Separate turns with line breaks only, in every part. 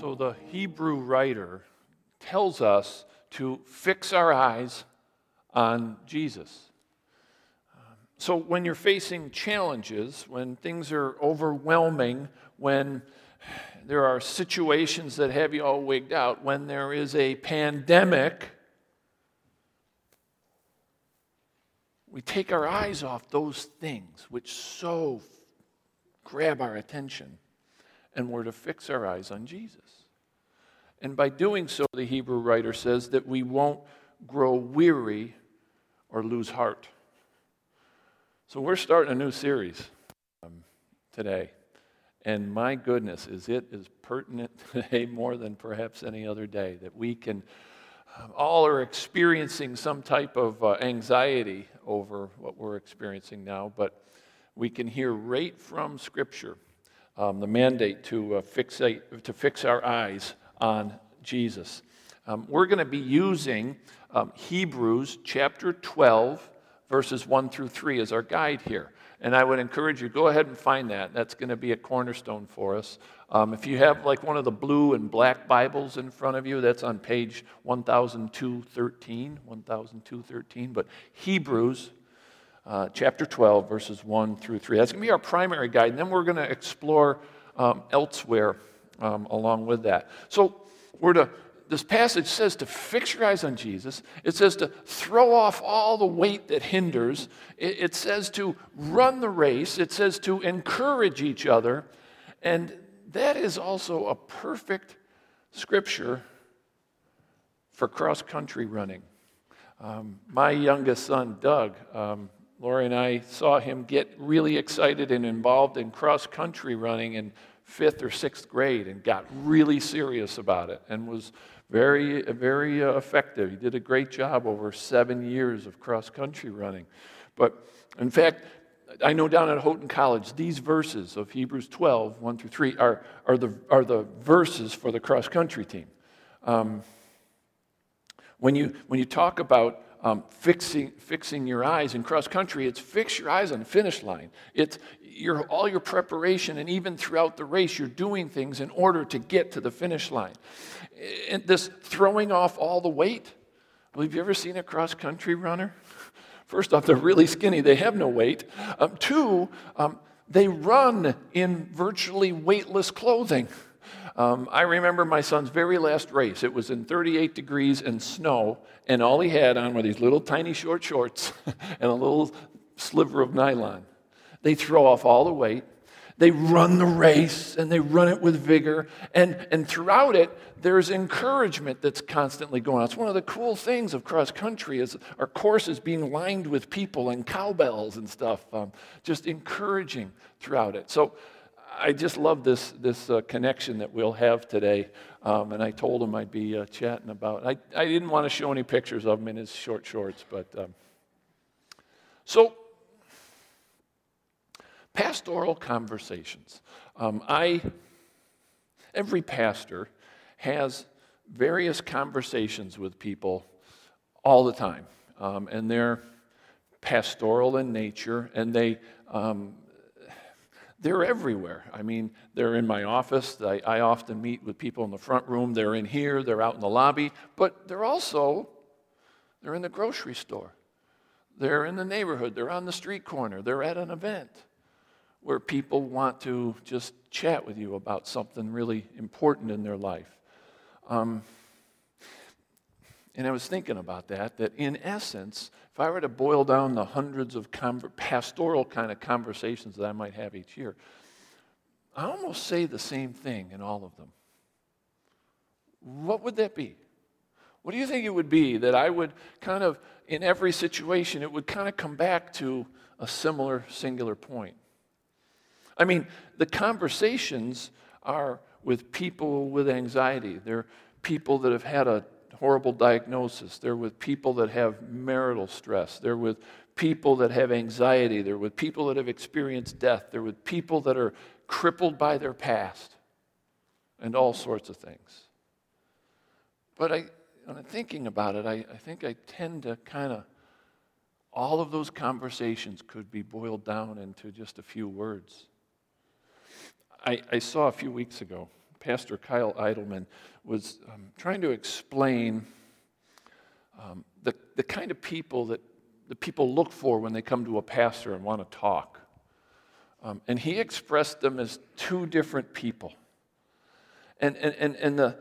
So the Hebrew writer tells us to fix our eyes on Jesus. So when you're facing challenges, when things are overwhelming, when there are situations that have you all wigged out, when there is a pandemic, we take our eyes off those things which so grab our attention, and we're to fix our eyes on Jesus. And by doing so, the Hebrew writer says that we won't grow weary or lose heart. So we're starting a new series um, today. And my goodness, is it is pertinent today more than perhaps any other day that we can um, all are experiencing some type of uh, anxiety over what we're experiencing now, but we can hear right from Scripture um, the mandate to, uh, fixate, to fix our eyes on Jesus. Um, we're going to be using um, Hebrews chapter 12, verses 1 through 3 as our guide here. And I would encourage you, go ahead and find that. That's going to be a cornerstone for us. Um, if you have like one of the blue and black Bibles in front of you, that's on page 100213, 100213. But Hebrews uh, chapter 12, verses 1 through 3. That's going to be our primary guide. And then we're going to explore um, elsewhere um, along with that. So we're to this passage says to fix your eyes on Jesus. It says to throw off all the weight that hinders. It, it, says to run the race. It says to encourage each other. And that is also a perfect scripture for cross country running. Um, my youngest son, Doug, um, Lori and I saw him get really excited and involved in cross country running in fifth or sixth grade and got really serious about it and was very, very uh, effective. He did a great job over seven years of cross country running. But in fact, I know down at Houghton College, these verses of Hebrews 12, 1 through 3, are, are, the, are the verses for the cross country team. Um, when, you, when you talk about um, fixing, fixing your eyes in cross country, it's fix your eyes on the finish line. It's your, all your preparation, and even throughout the race, you're doing things in order to get to the finish line. And this throwing off all the weight. Well, have you ever seen a cross country runner? First off, they're really skinny, they have no weight. Um, two, um, they run in virtually weightless clothing. Um, I remember my son's very last race. It was in 38 degrees and snow, and all he had on were these little tiny short shorts and a little sliver of nylon. They throw off all the weight. They run the race and they run it with vigor. And, and throughout it, there's encouragement that's constantly going on. It's one of the cool things of cross country is our course is being lined with people and cowbells and stuff, um, just encouraging throughout it. So I just love this, this uh, connection that we'll have today. Um, and I told him I'd be uh, chatting about I, I didn't want to show any pictures of him in his short shorts, but um, so pastoral conversations. Um, I, every pastor has various conversations with people all the time, um, and they're pastoral in nature, and they um, they're everywhere. I mean, they're in my office. I, I, often meet with people in the front room. They're in here. They're out in the lobby. But they're also, they're in the grocery store. They're in the neighborhood. They're on the street corner. They're at an event where people want to just chat with you about something really important in their life. Um, and I was thinking about that, that in essence, if I were to boil down the hundreds of pastoral kind of conversations that I might have each year, I almost say the same thing in all of them. What would that be? What do you think it would be that I would kind of, in every situation, it would kind of come back to a similar singular point? I mean, the conversations are with people with anxiety. They're people that have had a horrible diagnosis. They're with people that have marital stress. They're with people that have anxiety. They're with people that have experienced death. They're with people that are crippled by their past and all sorts of things. But I, when I'm thinking about it, I, I think I tend to kind of, all of those conversations could be boiled down into just a few words. I, I saw a few weeks ago Pastor Kyle Idleman was um, trying to explain um, the, the kind of people that the people look for when they come to a pastor and want to talk. Um, and he expressed them as two different people. And, and, and, and the,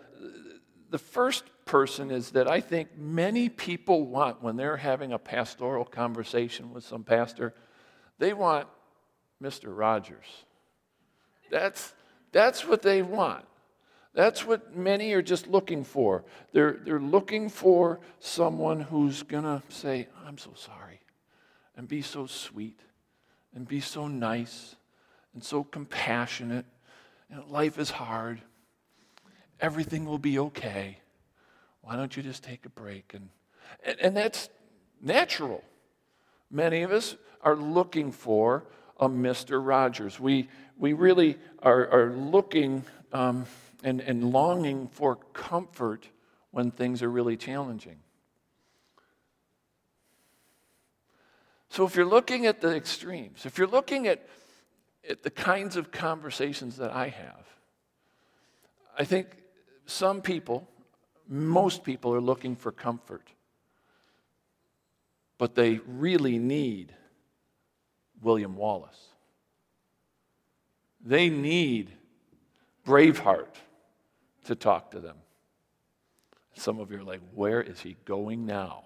the first person is that I think many people want when they're having a pastoral conversation with some pastor, they want Mr. Rogers. That's, that's what they want. That's what many are just looking for. They're, they're looking for someone who's going to say, I'm so sorry, and be so sweet, and be so nice, and so compassionate. You know, life is hard. Everything will be okay. Why don't you just take a break? And, and, and that's natural. Many of us are looking for a Mr. Rogers. We, we really are, are looking um, and, and longing for comfort when things are really challenging. So, if you're looking at the extremes, if you're looking at, at the kinds of conversations that I have, I think some people, most people, are looking for comfort. But they really need William Wallace. They need Braveheart to talk to them. Some of you are like, where is he going now?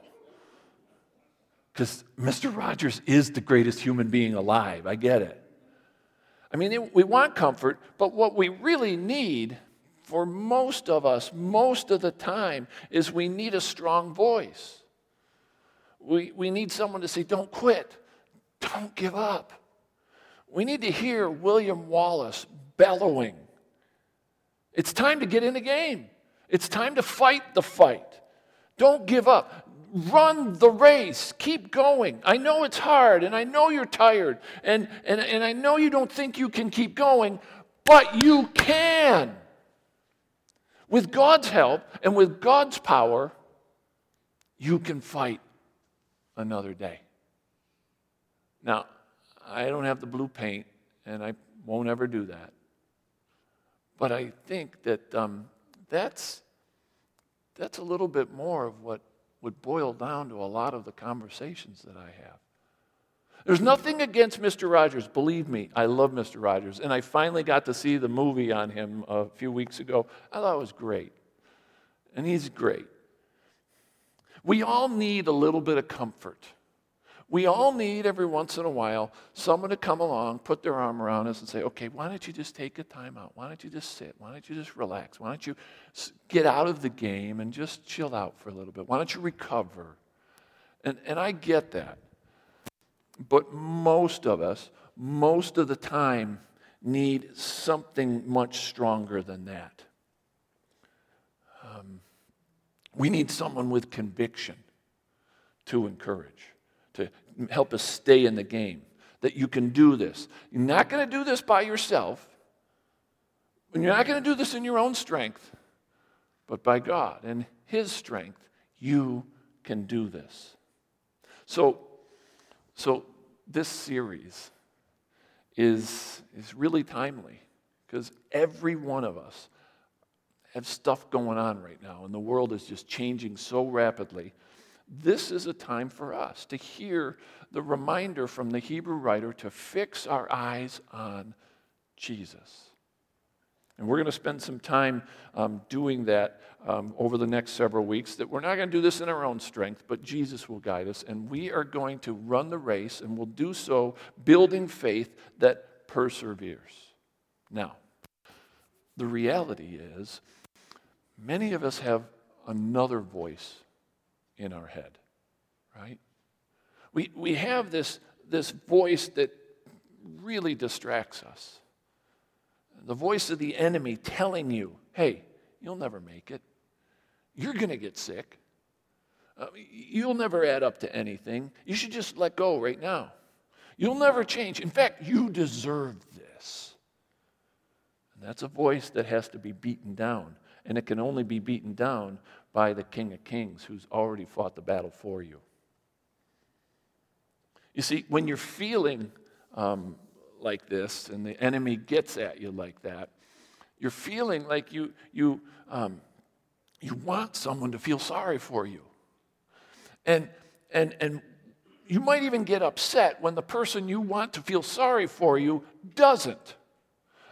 Because Mr. Rogers is the greatest human being alive. I get it. I mean, we want comfort, but what we really need for most of us, most of the time, is we need a strong voice. We, we need someone to say, don't quit, don't give up. We need to hear William Wallace bellowing. It's time to get in the game. It's time to fight the fight. Don't give up. Run the race. Keep going. I know it's hard and I know you're tired and, and, and I know you don't think you can keep going, but you can. With God's help and with God's power, you can fight another day. Now, I don't have the blue paint, and I won't ever do that. But I think that um, that's, that's a little bit more of what would boil down to a lot of the conversations that I have. There's nothing against Mr. Rogers. Believe me, I love Mr. Rogers. And I finally got to see the movie on him a few weeks ago. I thought it was great. And he's great. We all need a little bit of comfort. We all need every once in a while someone to come along, put their arm around us, and say, okay, why don't you just take a time out? Why don't you just sit? Why don't you just relax? Why don't you get out of the game and just chill out for a little bit? Why don't you recover? And, and I get that. But most of us, most of the time, need something much stronger than that. Um, we need someone with conviction to encourage help us stay in the game. That you can do this. You're not going to do this by yourself. And you're not going to do this in your own strength, but by God and His strength, you can do this. So, so this series is, is really timely because every one of us have stuff going on right now, and the world is just changing so rapidly this is a time for us to hear the reminder from the Hebrew writer to fix our eyes on Jesus. And we're going to spend some time um, doing that um, over the next several weeks. That we're not going to do this in our own strength, but Jesus will guide us. And we are going to run the race, and we'll do so building faith that perseveres. Now, the reality is, many of us have another voice in our head, right? We, we have this, this voice that really distracts us. The voice of the enemy telling you, hey, you'll never make it. You're going to get sick. Uh, you'll never add up to anything. You should just let go right now. You'll never change. In fact, you deserve this. And that's a voice that has to be beaten down. And it can only be beaten down by the King of Kings who's already fought the battle for you. You see, when you're feeling um, like this and the enemy gets at you like that, You're feeling like you, you, um, you want someone to feel sorry for you. And, and, and you might even get upset when the person you want to feel sorry for you doesn't.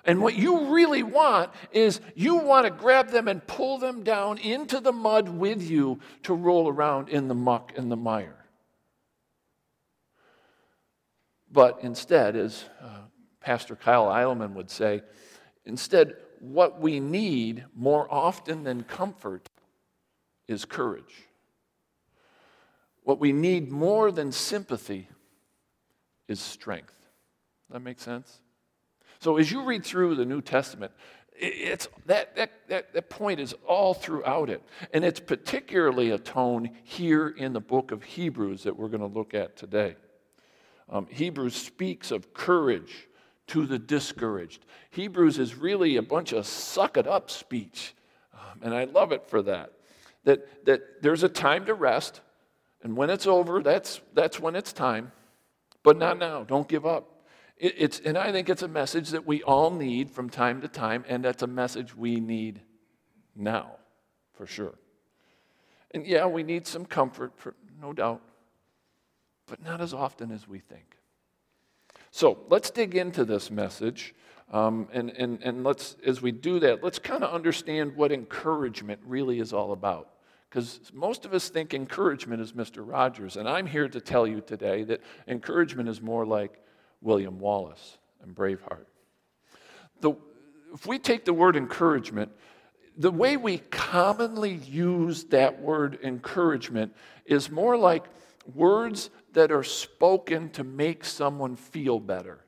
And what you really want is you want to grab them and pull them down into the mud with you to roll around in the muck and the mire. But instead, as uh, Pastor Kyle Idleman would say, instead, what we need more often than comfort is courage. What we need more than sympathy is strength. That makes sense? So as you read through the New Testament, it's that, that, that, that point is all throughout it. And it's particularly a tone here in the book of Hebrews that we're going to look at today. Um, Hebrews speaks of courage to the discouraged. Hebrews is really a bunch of suck it up speech. Um, and I love it for that. That, that there's a time to rest, and when it's over, that's, that's when it's time. But not now. Don't give up. It, it's, and I think it's a message that we all need from time to time, and that's a message we need now, for sure. And yeah, we need some comfort, for, no doubt, but not as often as we think. So let's dig into this message. Um, and, and, and let's, as we do that, let's kind of understand what encouragement really is all about. Because most of us think encouragement is Mr. Rogers. And I'm here to tell you today that encouragement is more like William Wallace and Braveheart. The, if we take the word encouragement, the way we commonly use that word encouragement is more like words that are spoken to make someone feel better.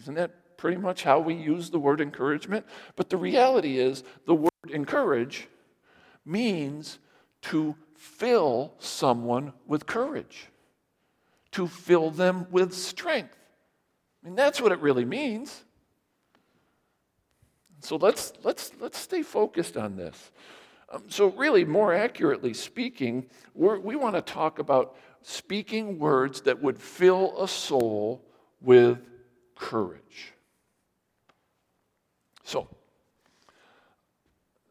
Isn't that pretty much how we use the word encouragement? But the reality is, the word encourage means to fill someone with courage to fill them with strength. I mean, that's what it really means. So let's, let's, let's stay focused on this. Um, so, really, more accurately speaking, we want to talk about speaking words that would fill a soul with courage. So,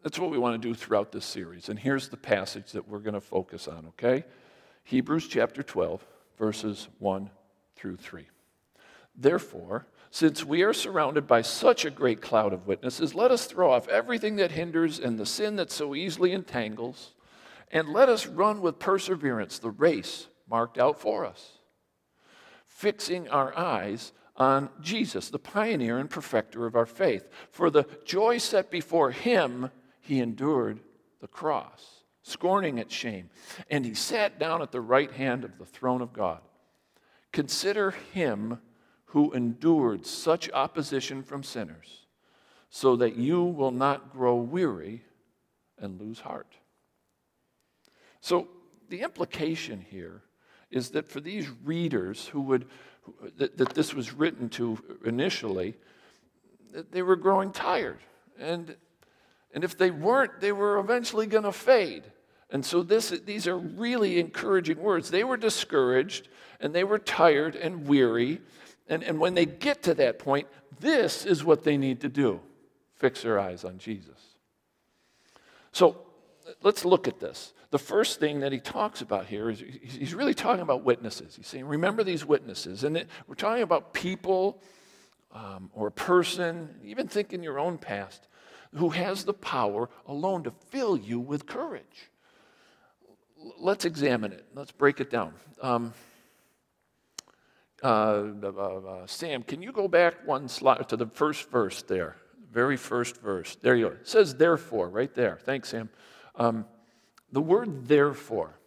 that's what we want to do throughout this series. And here's the passage that we're going to focus on, okay? Hebrews chapter 12 verses 1 through 3. Therefore, since we are surrounded by such a great cloud of witnesses, let us throw off everything that hinders and the sin that so easily entangles, and let us run with perseverance the race marked out for us, fixing our eyes on Jesus, the pioneer and perfecter of our faith. For the joy set before him, he endured the cross scorning its shame. And he sat down at the right hand of the throne of God. Consider him who endured such opposition from sinners, so that you will not grow weary and lose heart. So, the implication here is that for these readers who would, that, that this was written to initially, that they were growing tired. And, and if they weren't, they were eventually going to fade. And so this, these are really encouraging words. They were discouraged and they were tired and weary. And, and when they get to that point, this is what they need to do fix their eyes on Jesus. So let's look at this. The first thing that he talks about here is he's really talking about witnesses. He's saying, remember these witnesses. And it, we're talking about people um, or a person, even think in your own past, who has the power alone to fill you with courage let's examine it. Let's break it down. Um, uh, uh, uh, Sam, can you go back one slide to the first verse there? Very first verse. There you go. It says therefore right there. Thanks, Sam. Um, the word therefore.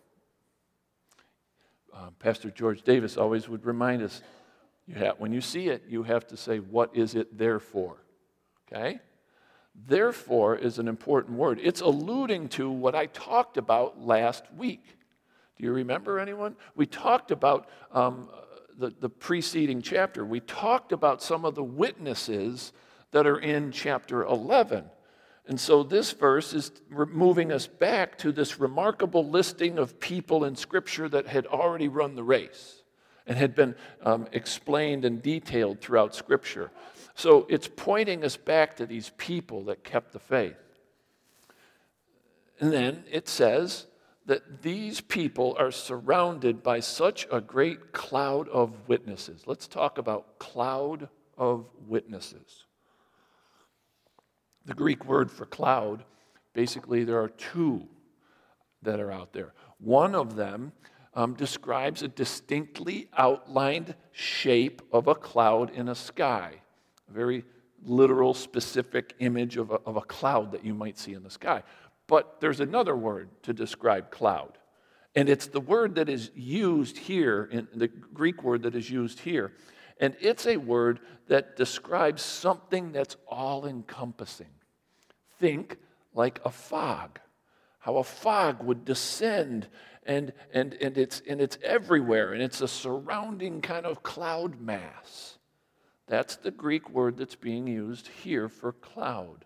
Uh, Pastor George Davis always would remind us you have, when you see it, you have to say, What is it there for? Okay? Therefore is an important word. It's alluding to what I talked about last week. Do you remember anyone? We talked about um, the, the preceding chapter. We talked about some of the witnesses that are in chapter 11. And so this verse is moving us back to this remarkable listing of people in Scripture that had already run the race and had been um, explained and detailed throughout Scripture. So it's pointing us back to these people that kept the faith. And then it says that these people are surrounded by such a great cloud of witnesses. Let's talk about cloud of witnesses. The Greek word for cloud, basically, there are two that are out there. One of them um, describes a distinctly outlined shape of a cloud in a sky, a very literal, specific image of a, of a cloud that you might see in the sky. But there's another word to describe cloud. And it's the word that is used here, in the Greek word that is used here. And it's a word that describes something that's all encompassing. Think like a fog, how a fog would descend and, and, and, it's, and it's everywhere, and it's a surrounding kind of cloud mass. That's the Greek word that's being used here for cloud.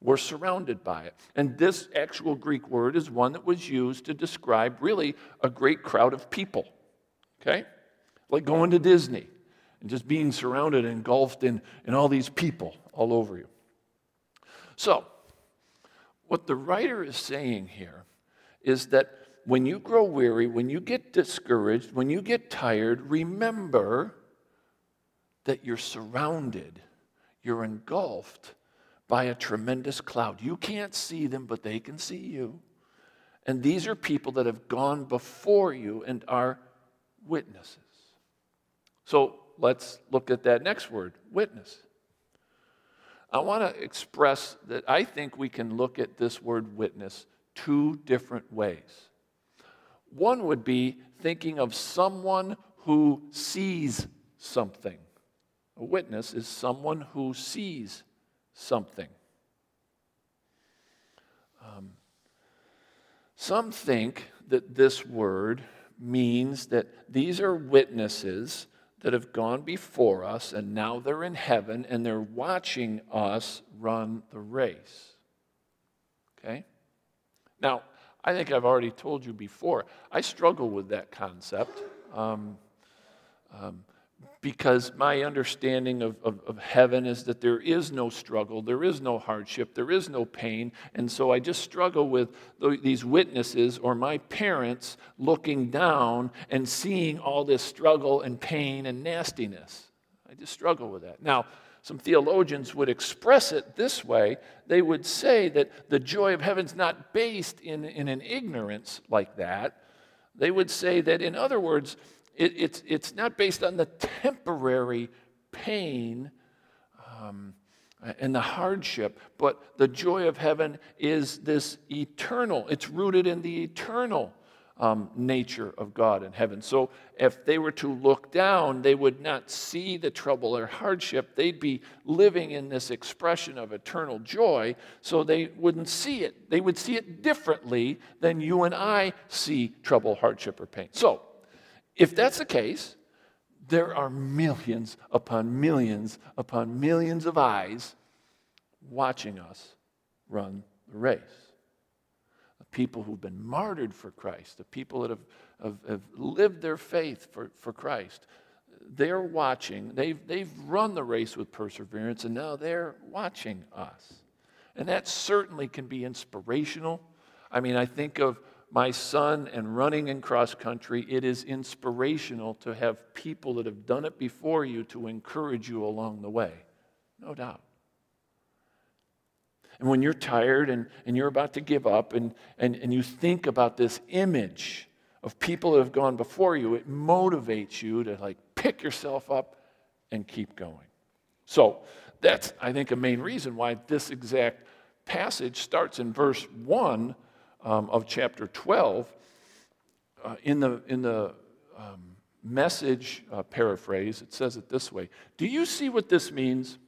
We're surrounded by it. And this actual Greek word is one that was used to describe really a great crowd of people. Okay? Like going to Disney and just being surrounded, and engulfed in, in all these people all over you. So, what the writer is saying here is that when you grow weary, when you get discouraged, when you get tired, remember that you're surrounded, you're engulfed by a tremendous cloud. You can't see them, but they can see you. And these are people that have gone before you and are witnesses. So let's look at that next word witness. I want to express that I think we can look at this word witness two different ways. One would be thinking of someone who sees something. A witness is someone who sees something. Um, some think that this word means that these are witnesses that have gone before us and now they're in heaven and they're watching us run the race. Okay? Now, I think I've already told you before, I struggle with that concept. Um, um, because my understanding of, of, of, heaven is that there is no struggle, there is no hardship, there is no pain. And so I just struggle with these witnesses or my parents looking down and seeing all this struggle and pain and nastiness. I just struggle with that. Now, some theologians would express it this way they would say that the joy of heaven's not based in, in an ignorance like that. They would say that, in other words, it, it's, it's not based on the temporary pain um, and the hardship, but the joy of heaven is this eternal. It's rooted in the eternal um, nature of God in heaven. So if they were to look down, they would not see the trouble or hardship. They'd be living in this expression of eternal joy, so they wouldn't see it. They would see it differently than you and I see trouble, hardship, or pain. So if that's the case, there are millions upon millions upon millions of eyes watching us run the race. The people who've been martyred for Christ, the people that have, have, have lived their faith for, for Christ, they're watching. They've, they've run the race with perseverance, and now they're watching us. And that certainly can be inspirational. I mean, I think of my son and running in cross country, it is inspirational to have people that have done it before you to encourage you along the way. No doubt. And when you're tired and, and you're about to give up and, and, and you think about this image of people that have gone before you, it motivates you to like pick yourself up and keep going. So that's, I think, a main reason why this exact passage starts in verse 1 um, of chapter 12, uh, in the, in the um, message uh, paraphrase, it says it this way Do you see what this means?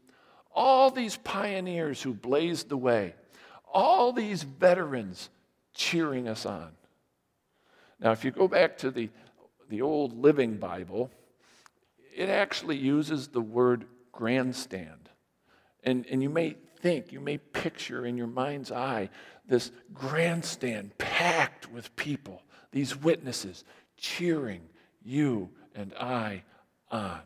All these pioneers who blazed the way, all these veterans cheering us on. Now, if you go back to the, the old Living Bible, it actually uses the word grandstand. And, and you may think, you may picture in your mind's eye this grandstand packed with people, these witnesses cheering you and I on.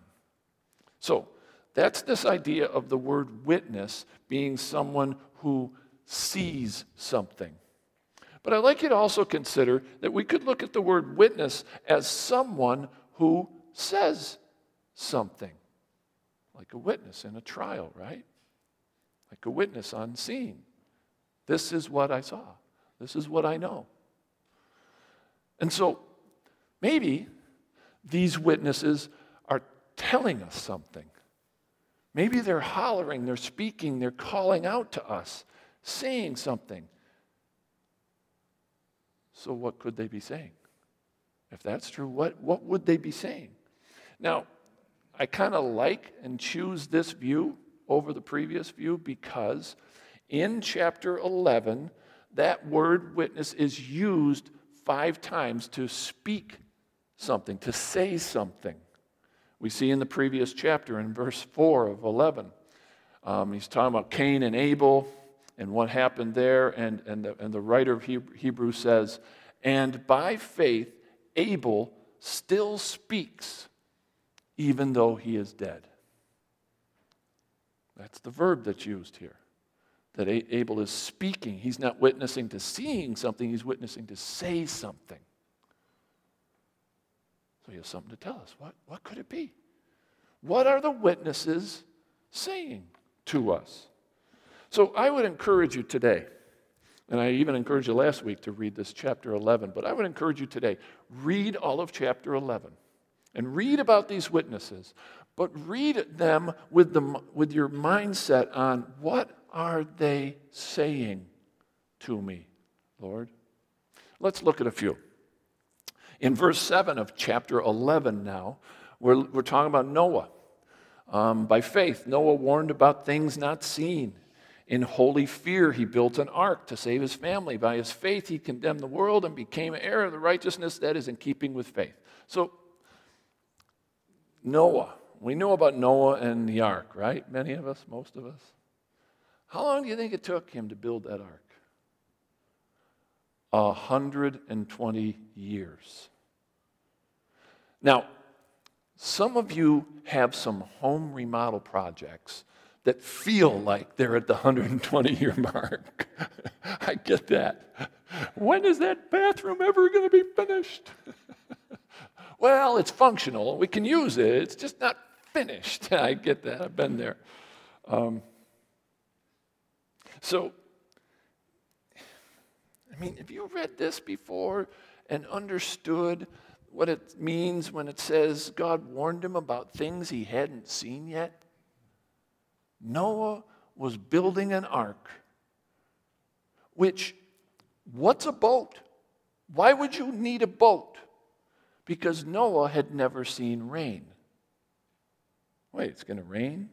So, That's this idea of the word witness being someone who sees something. But I'd like you to also consider that we could look at the word witness as someone who says something, like a witness in a trial, right? Like a witness on scene. This is what I saw. This is what I know. And so maybe these witnesses are telling us something. Maybe they're hollering, they're speaking, they're calling out to us, saying something. So, what could they be saying? If that's true, what, what would they be saying? Now, I kind of like and choose this view over the previous view because in chapter 11, that word witness is used five times to speak something, to say something. We see in the previous chapter, in verse 4 of 11, um, he's talking about Cain and Abel and what happened there. And, and, the, and the writer of Hebrew says, And by faith, Abel still speaks, even though he is dead. That's the verb that's used here. That Abel is speaking. He's not witnessing to seeing something, he's witnessing to say something. So he has something to tell us. What, what could it be? What are the witnesses saying to us? So I would encourage you today, and I even encouraged you last week to read this chapter 11, but I would encourage you today read all of chapter 11 and read about these witnesses, but read them with, the, with your mindset on what are they saying to me, Lord? Let's look at a few. In verse 7 of chapter 11 now, we're, we're talking about Noah. Um, by faith, Noah warned about things not seen. In holy fear, he built an ark to save his family. By his faith, he condemned the world and became heir of the righteousness that is in keeping with faith. So, Noah. We know about Noah and the ark, right? Many of us, most of us. How long do you think it took him to build that ark? 120 years. Now, some of you have some home remodel projects that feel like they're at the 120 year mark. I get that. When is that bathroom ever going to be finished? well, it's functional. We can use it. It's just not finished. I get that. I've been there. Um, so, I mean, have you read this before and understood what it means when it says God warned him about things he hadn't seen yet? Noah was building an ark, which, what's a boat? Why would you need a boat? Because Noah had never seen rain. Wait, it's going to rain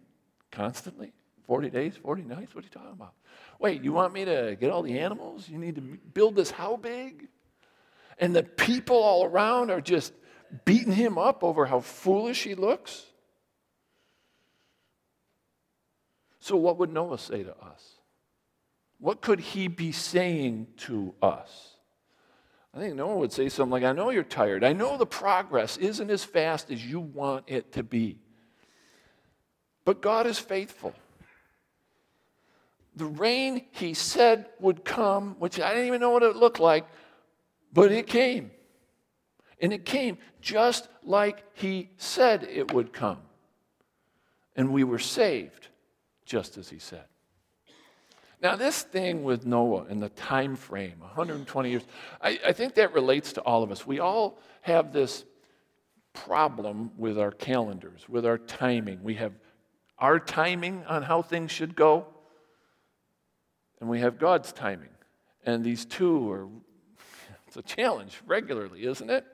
constantly? 40 days, 40 nights? What are you talking about? Wait, you want me to get all the animals? You need to build this how big? And the people all around are just beating him up over how foolish he looks? So, what would Noah say to us? What could he be saying to us? I think Noah would say something like, I know you're tired. I know the progress isn't as fast as you want it to be. But God is faithful the rain he said would come, which I didn't even know what it looked like, but it came. And it came just like he said it would come. And we were saved just as he said. Now, this thing with Noah and the time frame, 120 years, I, I think that relates to all of us. We all have this problem with our calendars, with our timing. We have our timing on how things should go, and we have God's timing. And these two are, it's a challenge regularly, isn't it?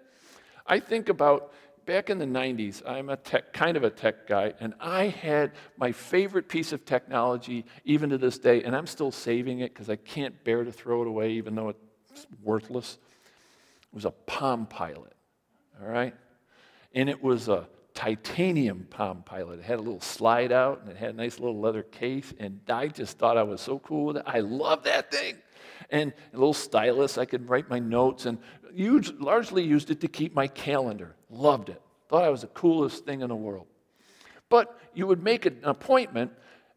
I think about back in the 90s, I'm a tech, kind of a tech guy, and I had my favorite piece of technology even to this day, and I'm still saving it because I can't bear to throw it away even though it's worthless. It was a Palm Pilot, all right? And it was a titanium Palm Pilot. It had a little slide out and it had a nice little leather case. And I just thought I was so cool with it. I love that thing. And a little stylus, I could write my notes and used, largely used it to keep my calendar. Loved it. Thought I was the coolest thing in the world. But you would make an appointment,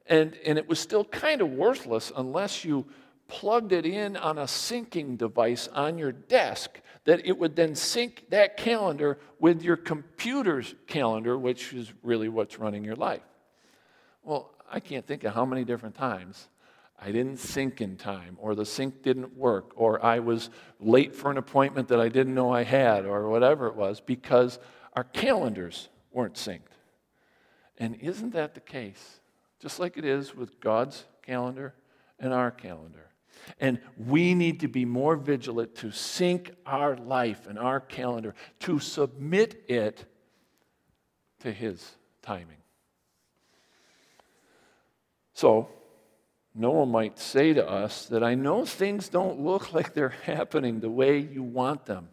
and, and it was still kind of worthless unless you plugged it in on a syncing device on your desk that it would then sync that calendar with your computer's calendar, which is really what's running your life. Well, I can't think of how many different times I didn't sync in time, or the sync didn't work, or I was late for an appointment that I didn't know I had, or whatever it was, because our calendars weren't synced. And isn't that the case? Just like it is with God's calendar and our calendar. And we need to be more vigilant to sync our life and our calendar, to submit it to His timing. So, Noah might say to us that I know things don't look like they're happening the way you want them,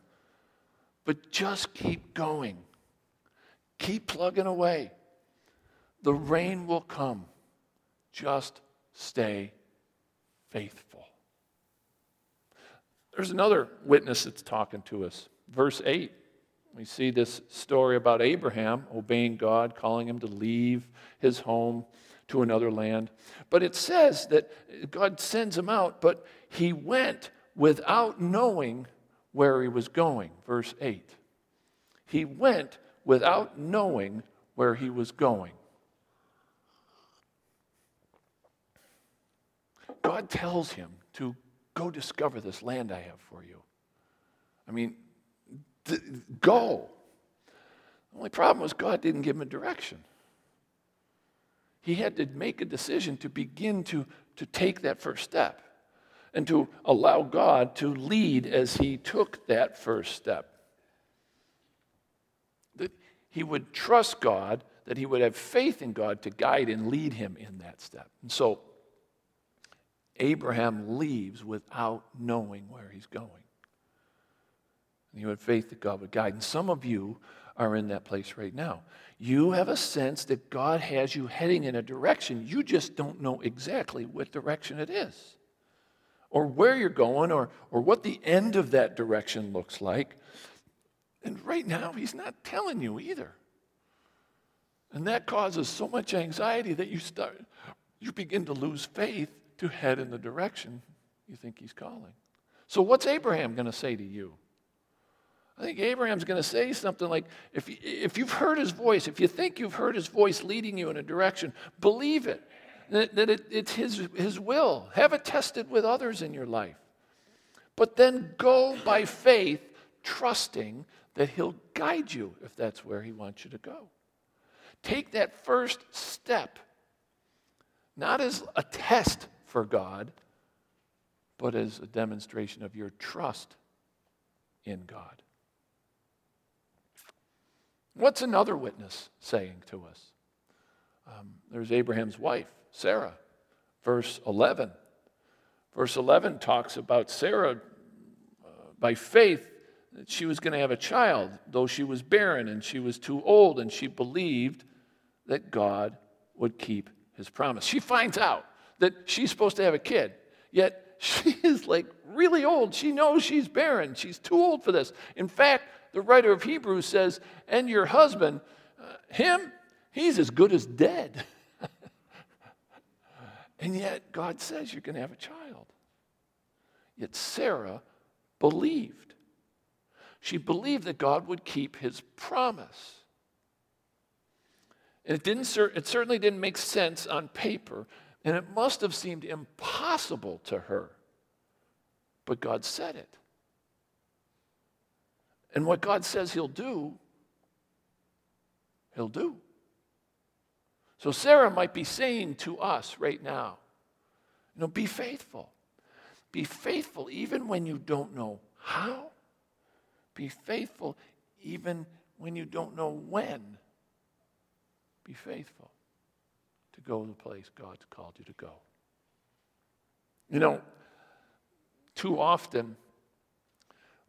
but just keep going. Keep plugging away. The rain will come. Just stay faithful. There's another witness that's talking to us. Verse 8. We see this story about Abraham obeying God, calling him to leave his home to another land. But it says that God sends him out, but he went without knowing where he was going. Verse 8. He went without knowing where he was going. God tells him to go discover this land I have for you. I mean, go. The only problem was God didn't give him a direction he had to make a decision to begin to, to take that first step and to allow God to lead as he took that first step. That he would trust God, that he would have faith in God to guide and lead him in that step. And so Abraham leaves without knowing where he's going. And he had faith that God would guide. And some of you are in that place right now. You have a sense that God has you heading in a direction. You just don't know exactly what direction it is, or where you're going, or, or what the end of that direction looks like. And right now, He's not telling you either. And that causes so much anxiety that you start, you begin to lose faith to head in the direction you think He's calling. So, what's Abraham going to say to you? I think Abraham's going to say something like if, if you've heard his voice, if you think you've heard his voice leading you in a direction, believe it, that, that it, it's his, his will. Have it tested with others in your life. But then go by faith, trusting that he'll guide you if that's where he wants you to go. Take that first step, not as a test for God, but as a demonstration of your trust in God. What's another witness saying to us? Um, there's Abraham's wife, Sarah, verse 11. Verse 11 talks about Sarah uh, by faith that she was going to have a child, though she was barren and she was too old, and she believed that God would keep his promise. She finds out that she's supposed to have a kid, yet she is like really old. She knows she's barren. She's too old for this. In fact, the writer of Hebrews says, and your husband, uh, him, he's as good as dead. and yet, God says you're going to have a child. Yet Sarah believed. She believed that God would keep his promise. And it, didn't, it certainly didn't make sense on paper, and it must have seemed impossible to her. But God said it. And what God says He'll do, He'll do. So Sarah might be saying to us right now, you know, be faithful. Be faithful even when you don't know how. Be faithful even when you don't know when. Be faithful to go to the place God's called you to go. You know, too often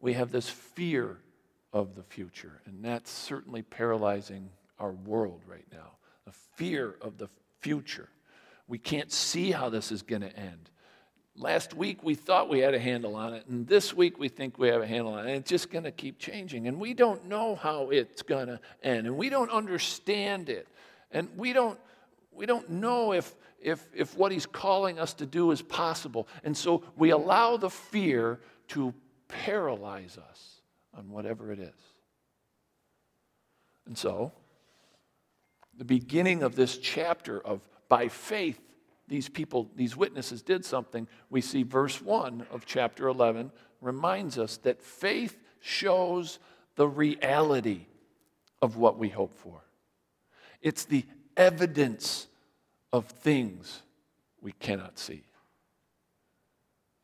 we have this fear of the future. And that's certainly paralyzing our world right now. The fear of the future. We can't see how this is going to end. Last week we thought we had a handle on it, and this week we think we have a handle on it. And it's just going to keep changing. And we don't know how it's going to end, and we don't understand it. And we don't, we don't know if, if, if what he's calling us to do is possible. And so we allow the fear to paralyze us on whatever it is. And so, the beginning of this chapter of by faith, these people, these witnesses did something. We see verse 1 of chapter 11 reminds us that faith shows the reality of what we hope for. It's the evidence of things we cannot see.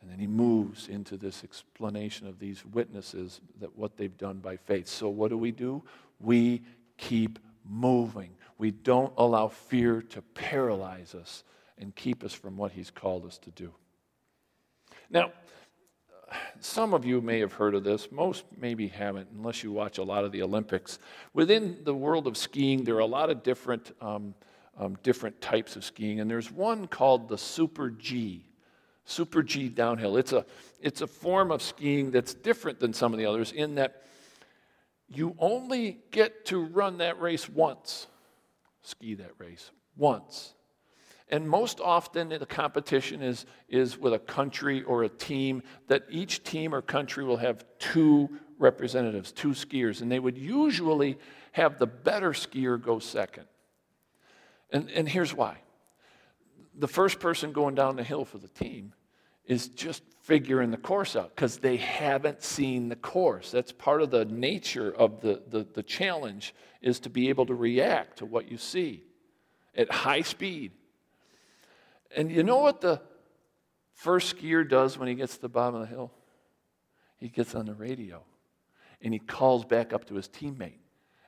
And then he moves into this explanation of these witnesses that what they've done by faith. So what do we do? We keep moving. We don't allow fear to paralyze us and keep us from what he's called us to do. Now, some of you may have heard of this. Most maybe haven't, unless you watch a lot of the Olympics. Within the world of skiing, there are a lot of different, um, um, different types of skiing, and there's one called the Super G. Super G downhill. It's a, it's a form of skiing that's different than some of the others in that you only get to run that race once, ski that race once. And most often the competition is, is with a country or a team that each team or country will have two representatives, two skiers, and they would usually have the better skier go second. And, and here's why. The first person going down the hill for the team is just figuring the course out because they haven't seen the course. That's part of the nature of the, the, the challenge is to be able to react to what you see at high speed and you know what the first skier does when he gets to the bottom of the hill? He gets on the radio and he calls back up to his teammate.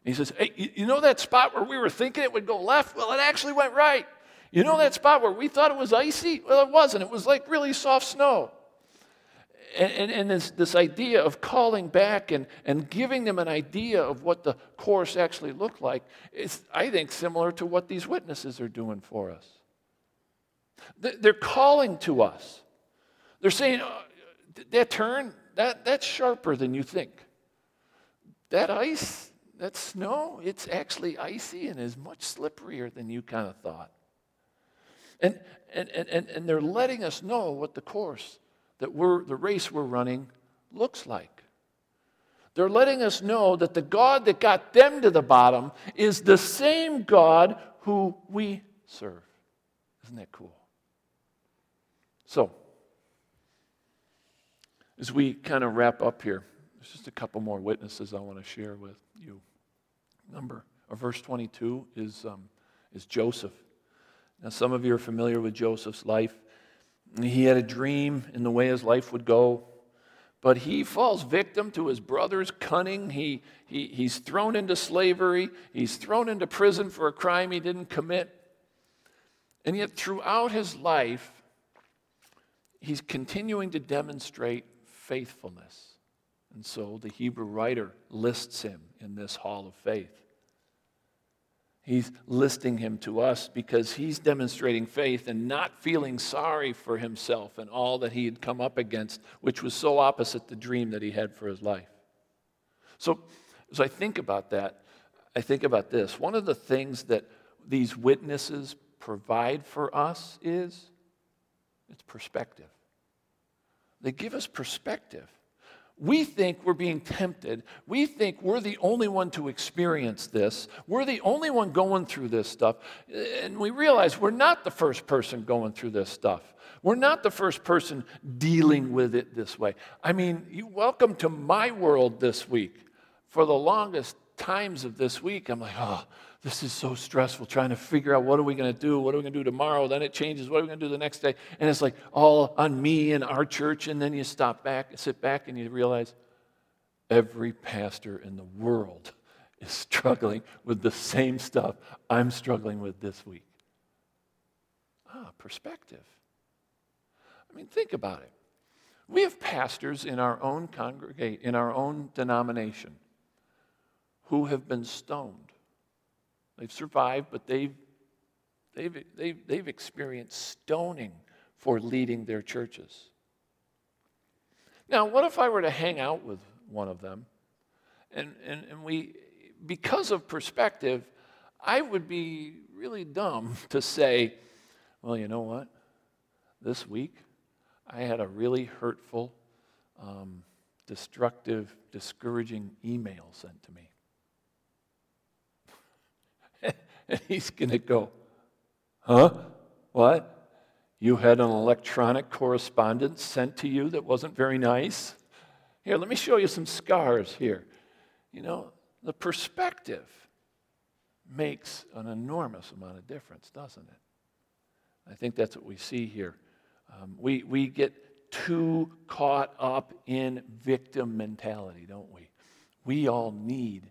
He says, Hey, you know that spot where we were thinking it would go left? Well, it actually went right. You know that spot where we thought it was icy? Well, it wasn't. It was like really soft snow. And, and, and this, this idea of calling back and, and giving them an idea of what the course actually looked like is, I think, similar to what these witnesses are doing for us. They're calling to us. They're saying, oh, that turn, that, that's sharper than you think. That ice, that snow, it's actually icy and is much slipperier than you kind of thought. And, and, and, and they're letting us know what the course that we're, the race we're running looks like. They're letting us know that the God that got them to the bottom is the same God who we serve. Isn't that cool? So, as we kind of wrap up here, there's just a couple more witnesses I want to share with you. Number, or verse 22 is, um, is Joseph. Now, some of you are familiar with Joseph's life. He had a dream in the way his life would go, but he falls victim to his brother's cunning. He, he, he's thrown into slavery, he's thrown into prison for a crime he didn't commit. And yet, throughout his life, he's continuing to demonstrate faithfulness. And so the Hebrew writer lists him in this hall of faith. He's listing him to us because he's demonstrating faith and not feeling sorry for himself and all that he had come up against, which was so opposite the dream that he had for his life. So, as I think about that, I think about this. One of the things that these witnesses provide for us is it's perspective. They give us perspective. We think we're being tempted. We think we're the only one to experience this. We're the only one going through this stuff. And we realize we're not the first person going through this stuff. We're not the first person dealing with it this way. I mean, you welcome to my world this week. For the longest times of this week, I'm like, oh, this is so stressful trying to figure out what are we going to do what are we going to do tomorrow then it changes what are we going to do the next day? And it's like all on me and our church and then you stop back and sit back and you realize every pastor in the world is struggling with the same stuff i'm struggling with this week. Ah perspective. I mean think about it. We have pastors in our own congregate in our own denomination who have been stoned They've survived, but they've, they've, they've, they've experienced stoning for leading their churches. Now, what if I were to hang out with one of them and, and, and we, because of perspective, I would be really dumb to say, well, you know what? This week, I had a really hurtful, um, destructive, discouraging email sent to me. and he's going to go, huh? What? You had an electronic correspondence sent to you that wasn't very nice? Here, let me show you some scars here. You know, the perspective makes an enormous amount of difference, doesn't it? I think that's what we see here. Um, we, we get too caught up in victim mentality, don't we? We all need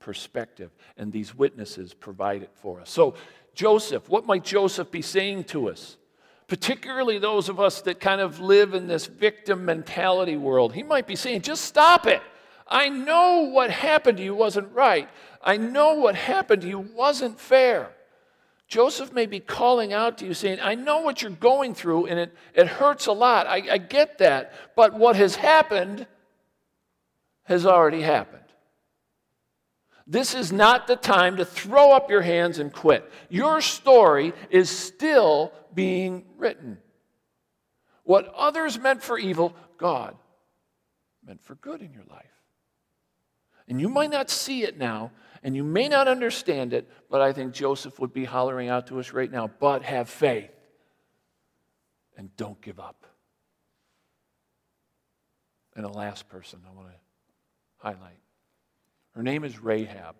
perspective, and these witnesses provide it for us. So, Joseph, what might Joseph be saying to us? Particularly those of us that kind of live in this victim mentality world. He might be saying, just stop it. I know what happened to you wasn't right. I know what happened to you wasn't fair. Joseph may be calling out to you saying, I know what you're going through and it, it hurts a lot. I, I get that. But what has happened has already happened. This is not the time to throw up your hands and quit. Your story is still being written. What others meant for evil, God meant for good in your life. And you might not see it now, and you may not understand it, but I think Joseph would be hollering out to us right now, but have faith and don't give up. And the last person I want to highlight her name is Rahab.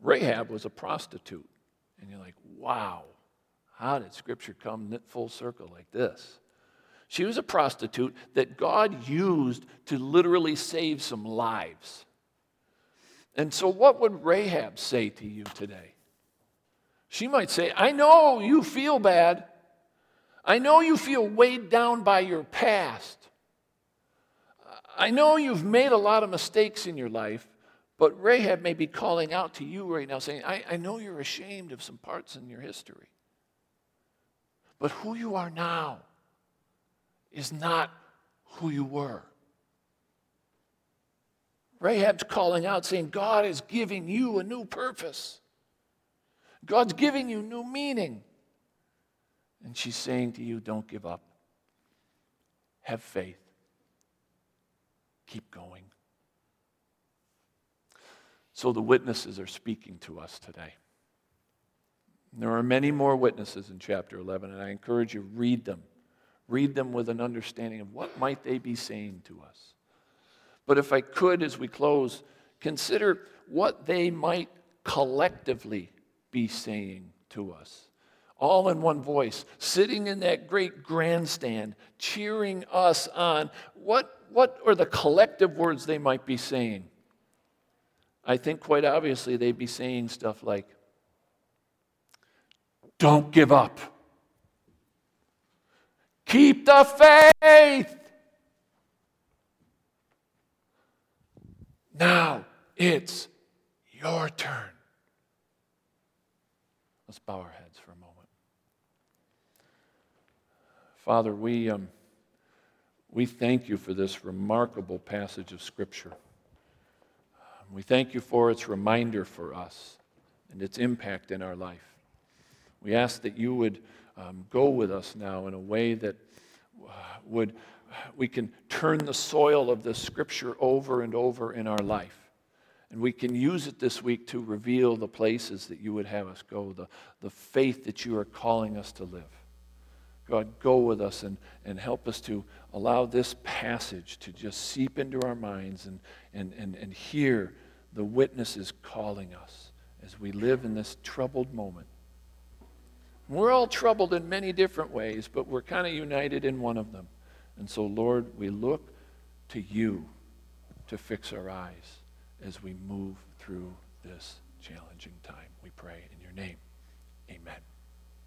Rahab was a prostitute. And you're like, wow, how did Scripture come full circle like this? She was a prostitute that God used to literally save some lives. And so, what would Rahab say to you today? She might say, I know you feel bad. I know you feel weighed down by your past. I know you've made a lot of mistakes in your life, but Rahab may be calling out to you right now saying, I, I know you're ashamed of some parts in your history. But who you are now is not who you were. Rahab's calling out saying, God is giving you a new purpose. God's giving you new meaning. And she's saying to you, don't give up. Have faith keep going. So the witnesses are speaking to us today. There are many more witnesses in chapter 11, and I encourage you read them. Read them with an understanding of what might they be saying to us. But if I could, as we close, consider what they might collectively be saying to us. All in one voice, sitting in that great grandstand, cheering us on. What what are the collective words they might be saying? I think quite obviously they'd be saying stuff like, Don't give up. Keep the faith. Now it's your turn. Let's bow our heads for a moment. Father, we. Um, we thank you for this remarkable passage of Scripture. We thank you for its reminder for us and its impact in our life. We ask that you would um, go with us now in a way that uh, would we can turn the soil of the Scripture over and over in our life. And we can use it this week to reveal the places that you would have us go, the, the faith that you are calling us to live. God, go with us and, and help us to allow this passage to just seep into our minds and, and, and, and hear the witnesses calling us as we live in this troubled moment. We're all troubled in many different ways, but we're kind of united in one of them. And so, Lord, we look to you to fix our eyes as we move through this challenging time. We pray in your name. Amen.